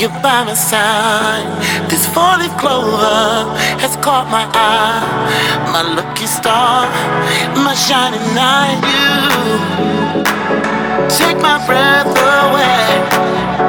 you by my side. This falling clover has caught my eye. My lucky star, my shining knight. You take my breath away.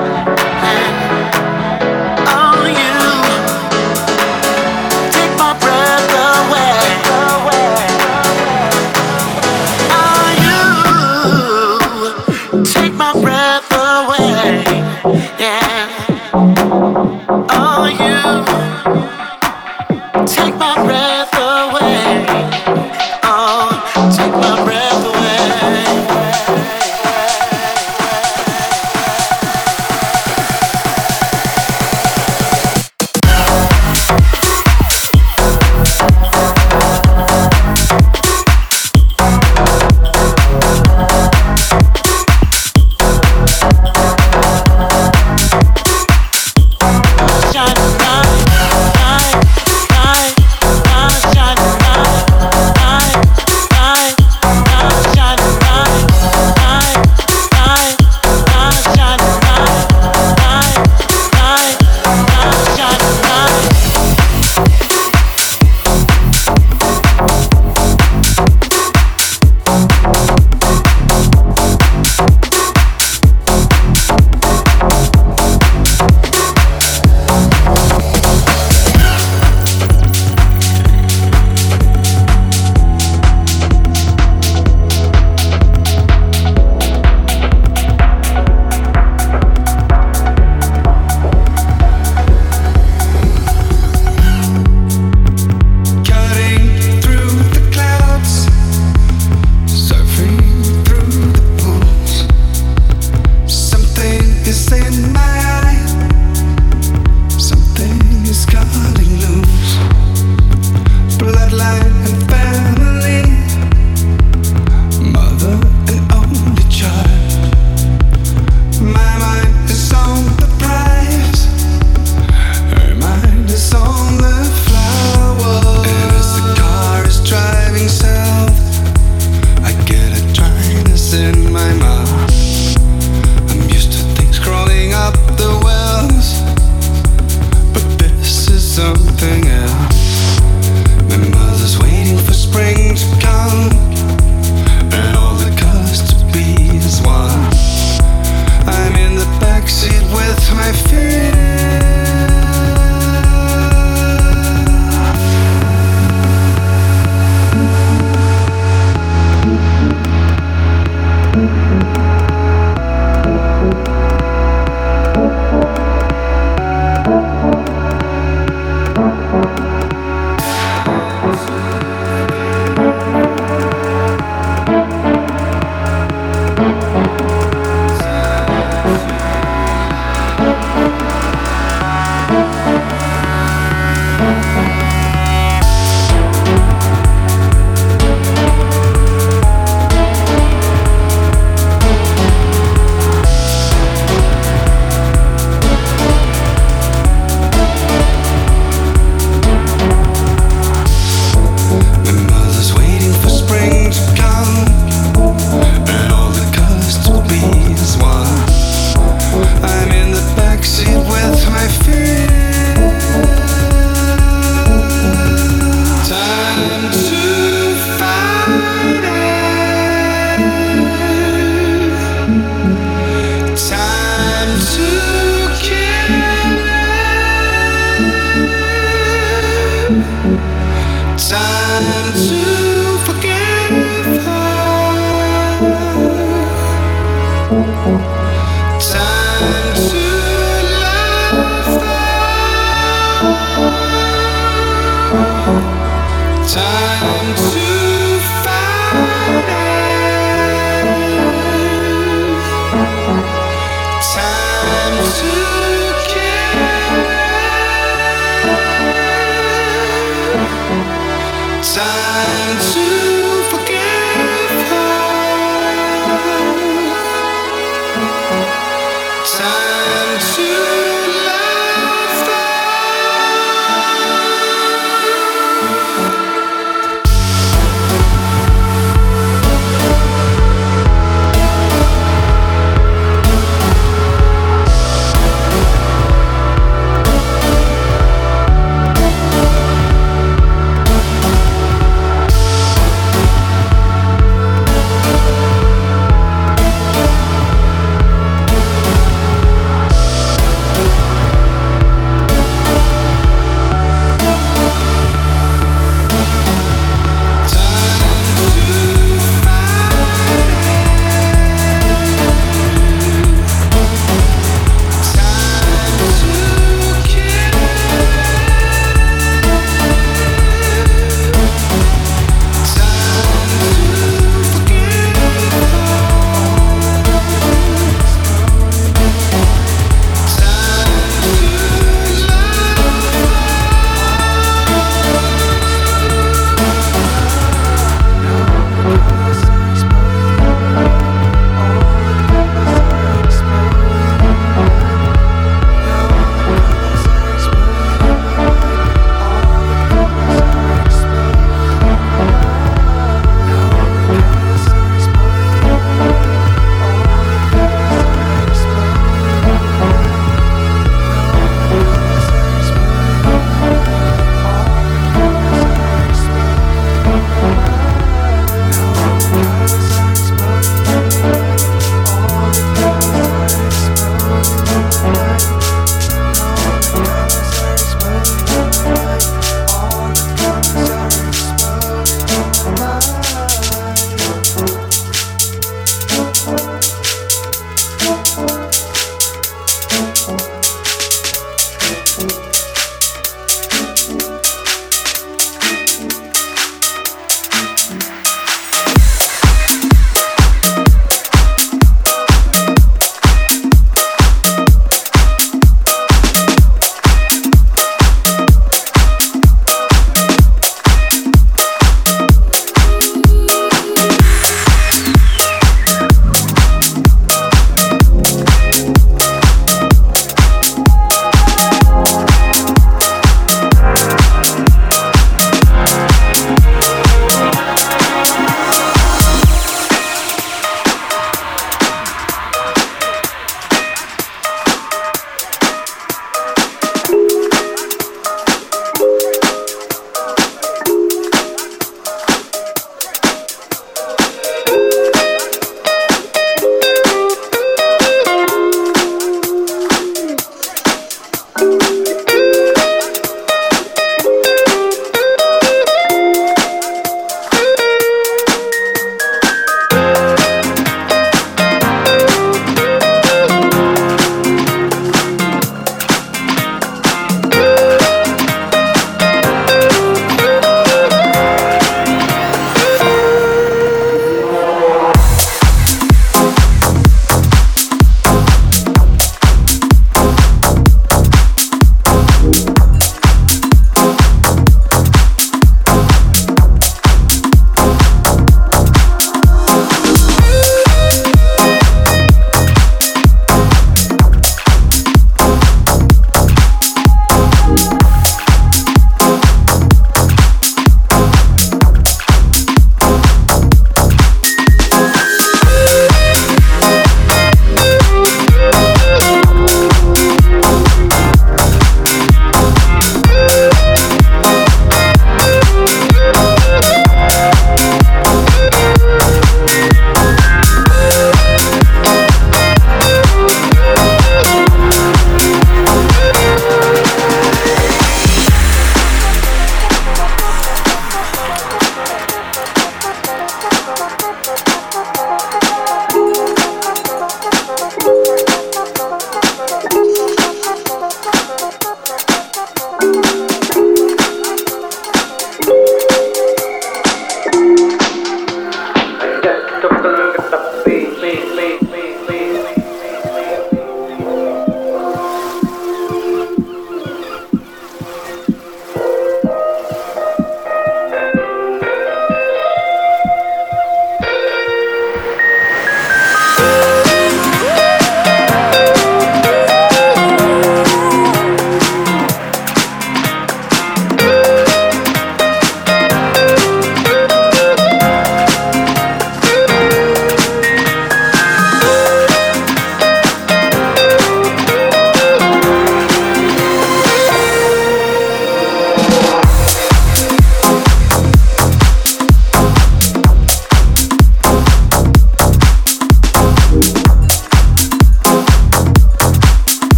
heart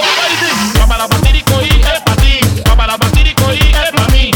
Yo la papalapatirico y es eh, para ti, papalapatirico y es eh, para mí,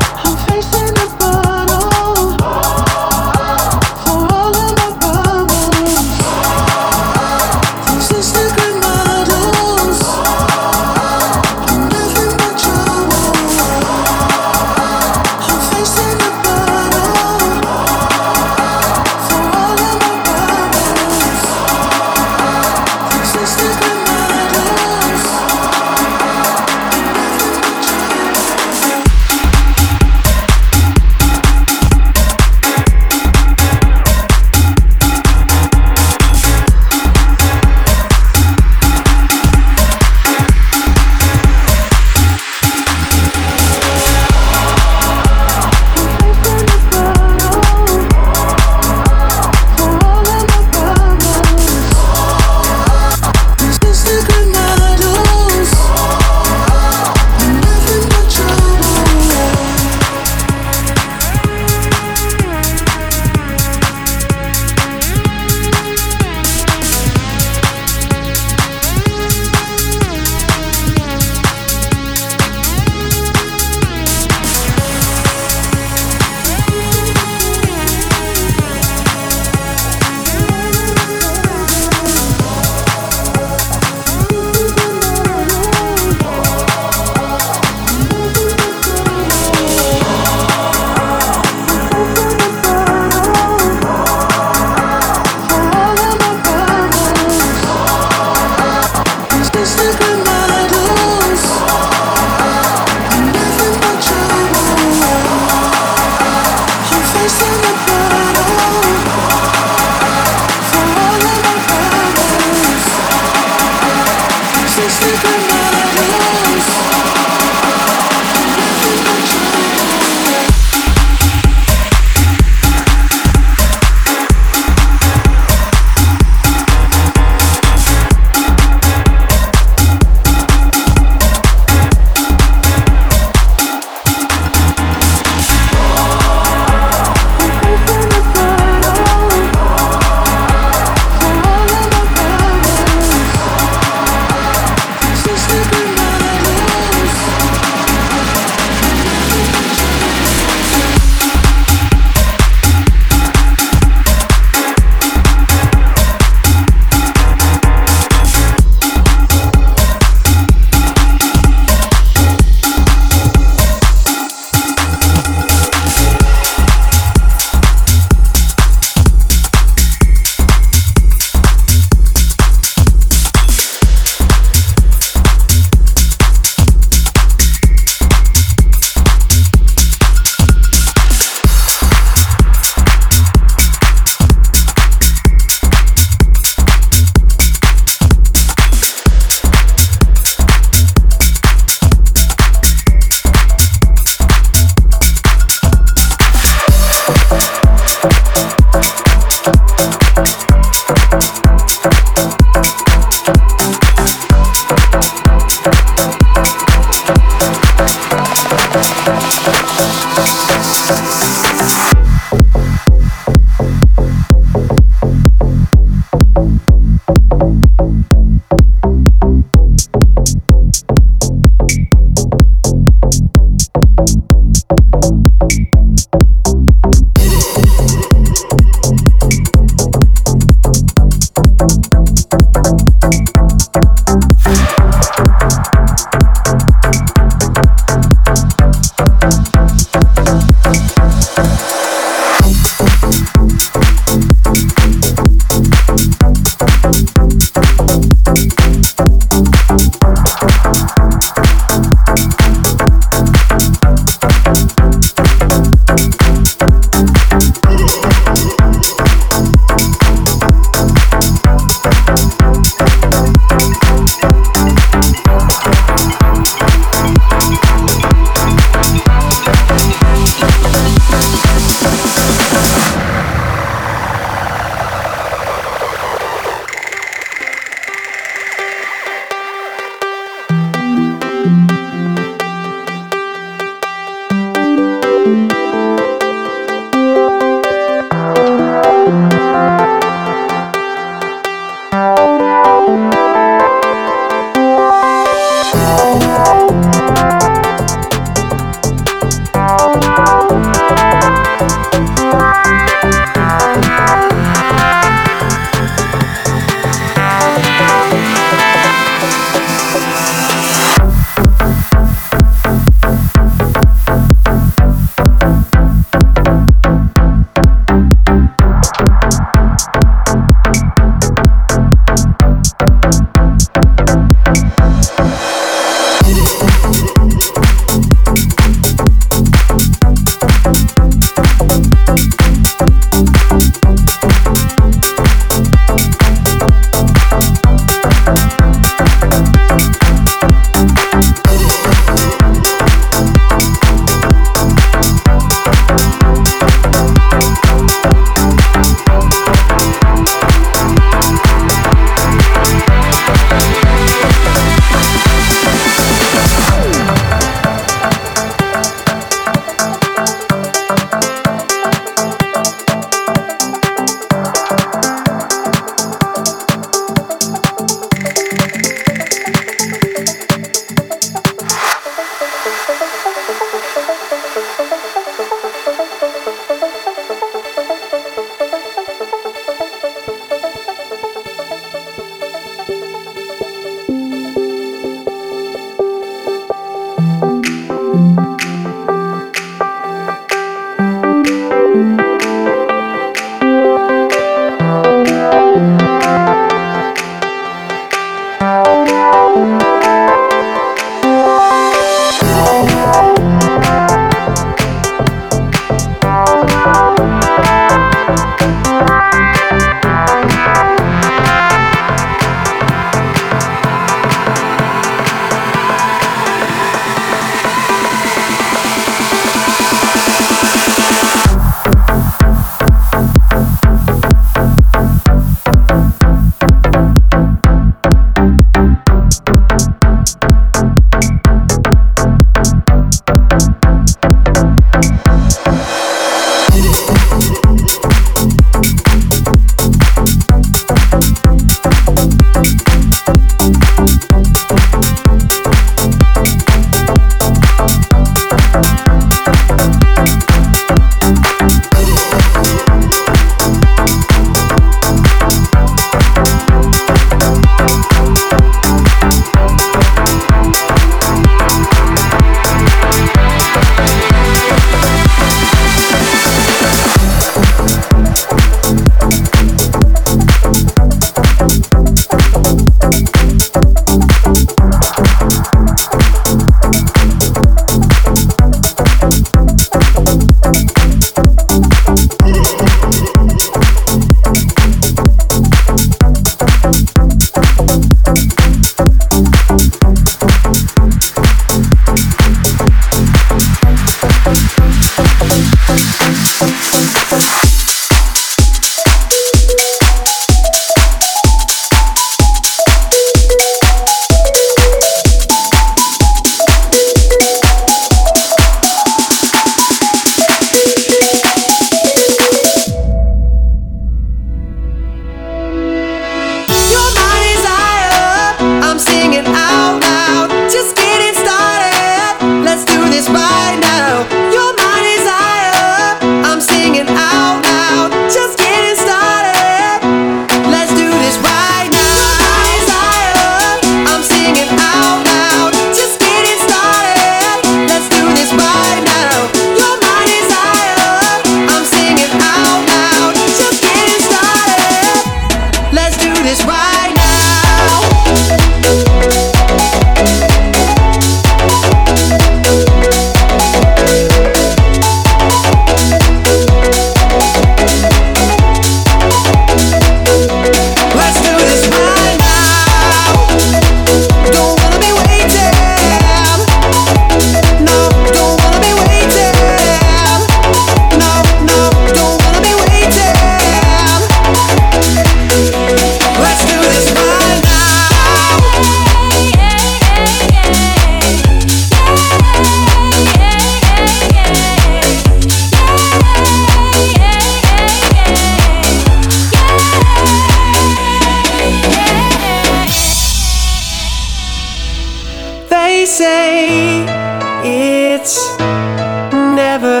It's never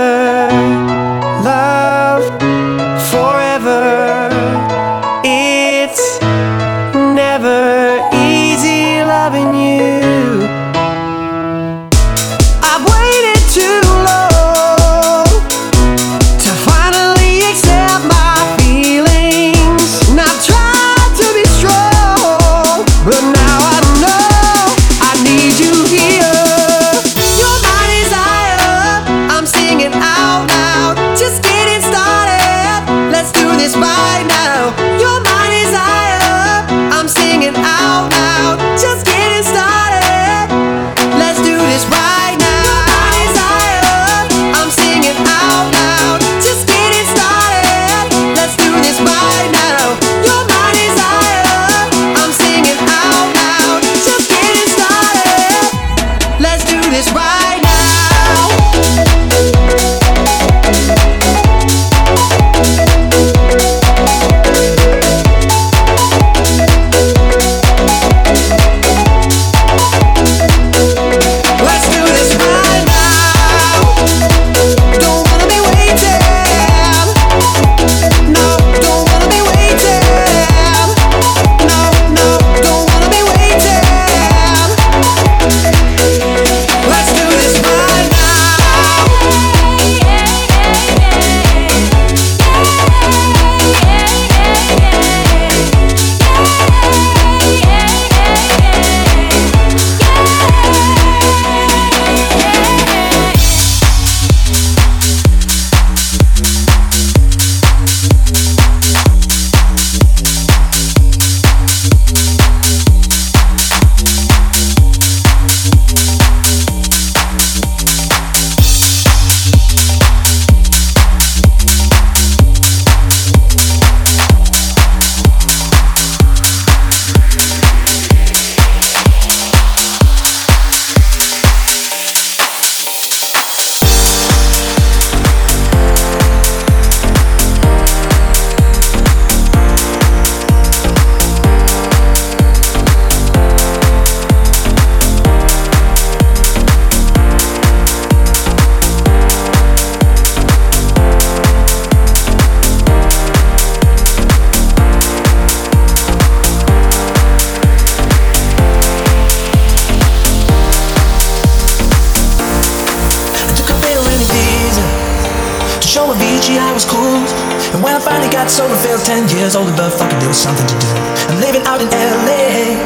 years older, but fuck it, there was something to do. I'm living out in LA.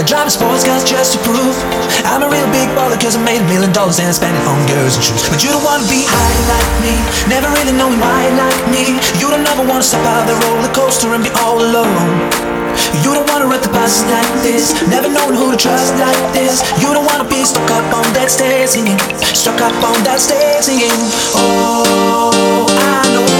I drive a sports car just to prove I'm a real big baller, cause I made a million dollars and I spent it on girls and shoes. But you don't wanna be high like me, never really knowing why like me. You don't ever wanna step out the roller coaster and be all alone. You don't wanna ride the bus like this, never knowing who to trust like this. You don't wanna be stuck up on that stage singing, stuck up on that stage singing. Oh, I know.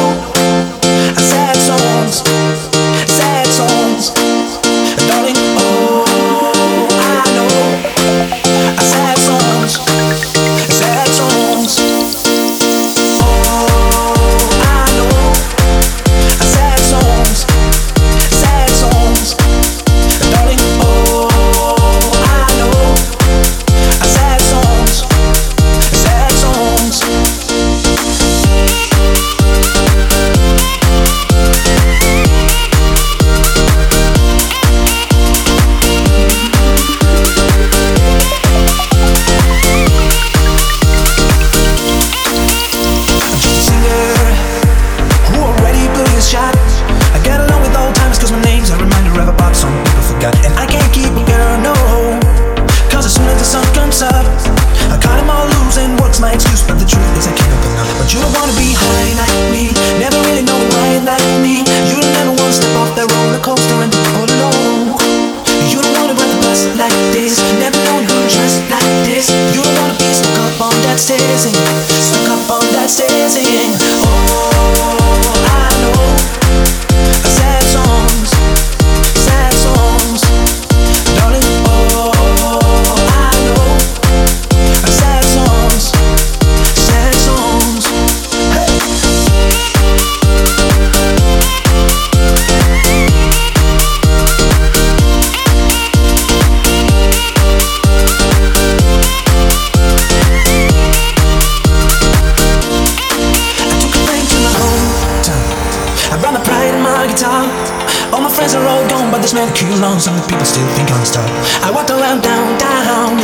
Many kilos, some people still think I'm stuck. I walked around downtown.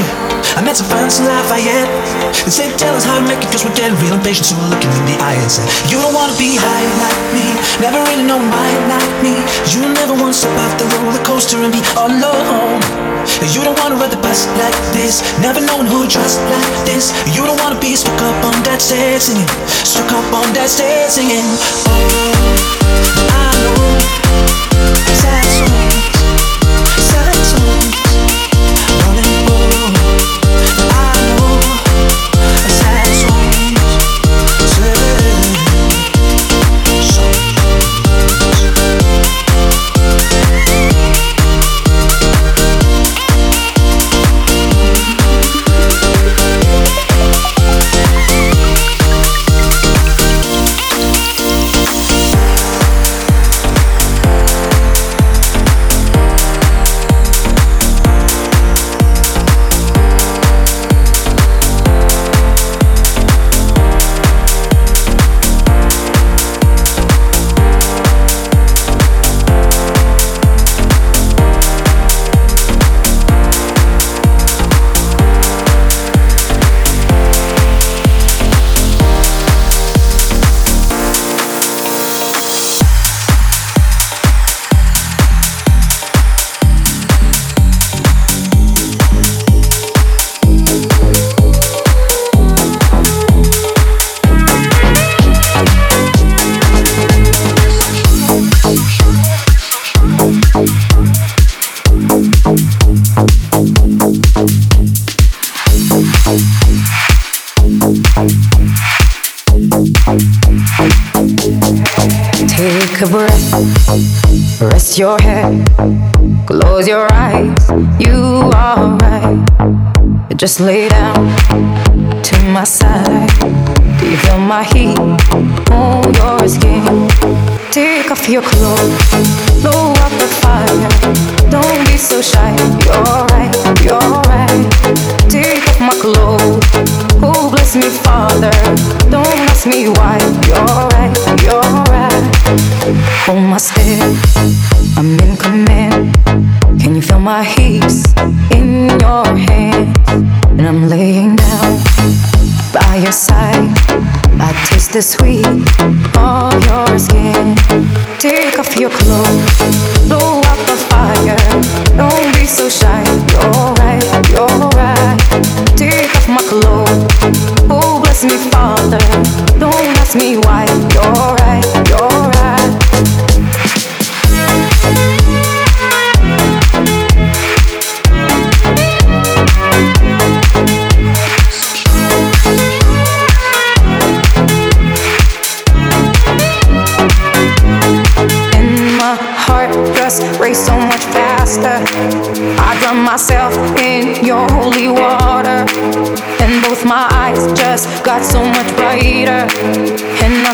I met some friends in Lafayette. They said, tell us how to make it, cause we're getting real impatient. So we're looking in the eye and said, You don't wanna be high like me. Never really know why like me. You never want to step off the roller coaster and be alone. You don't wanna ride the bus like this. Never known who to trust like this. You don't wanna be stuck up on that stage singing. Stuck up on that stage singing. Oh, I know. I'm in command. Can you feel my heaps in your hands? And I'm laying down by your side. I taste the sweet of your skin. Take off your clothes, blow up the fire. Don't be so shy. You're right, you're right. Take off my clothes. Oh, bless me, Father. Don't ask me why.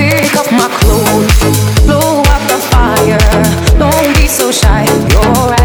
Take off my clothes, blow out the fire. Don't be so shy, you're